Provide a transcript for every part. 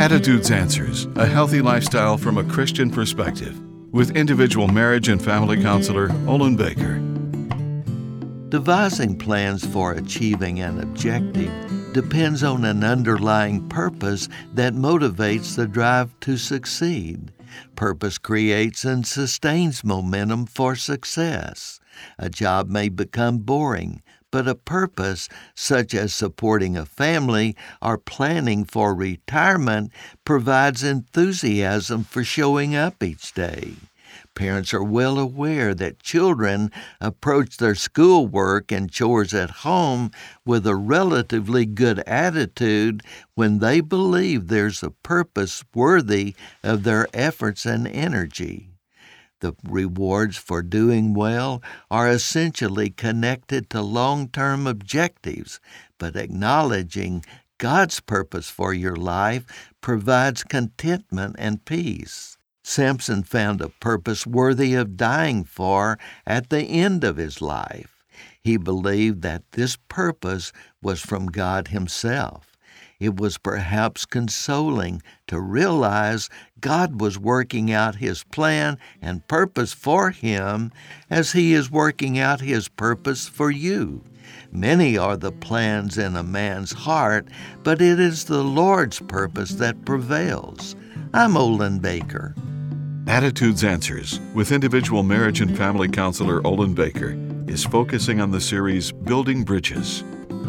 Attitudes Answers A Healthy Lifestyle from a Christian Perspective with individual marriage and family counselor Olin Baker. Devising plans for achieving an objective depends on an underlying purpose that motivates the drive to succeed. Purpose creates and sustains momentum for success. A job may become boring, but a purpose, such as supporting a family or planning for retirement, provides enthusiasm for showing up each day. Parents are well aware that children approach their schoolwork and chores at home with a relatively good attitude when they believe there's a purpose worthy of their efforts and energy. The rewards for doing well are essentially connected to long term objectives, but acknowledging God's purpose for your life provides contentment and peace. Samson found a purpose worthy of dying for at the end of his life. He believed that this purpose was from God Himself. It was perhaps consoling to realize God was working out His plan and purpose for him as He is working out His purpose for you. Many are the plans in a man's heart, but it is the Lord's purpose that prevails. I'm Olin Baker. Attitudes Answers with individual marriage and family counselor Olin Baker is focusing on the series Building Bridges.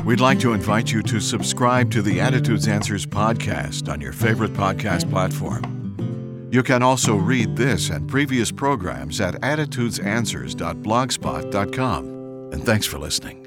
We'd like to invite you to subscribe to the Attitudes Answers podcast on your favorite podcast platform. You can also read this and previous programs at attitudesanswers.blogspot.com. And thanks for listening.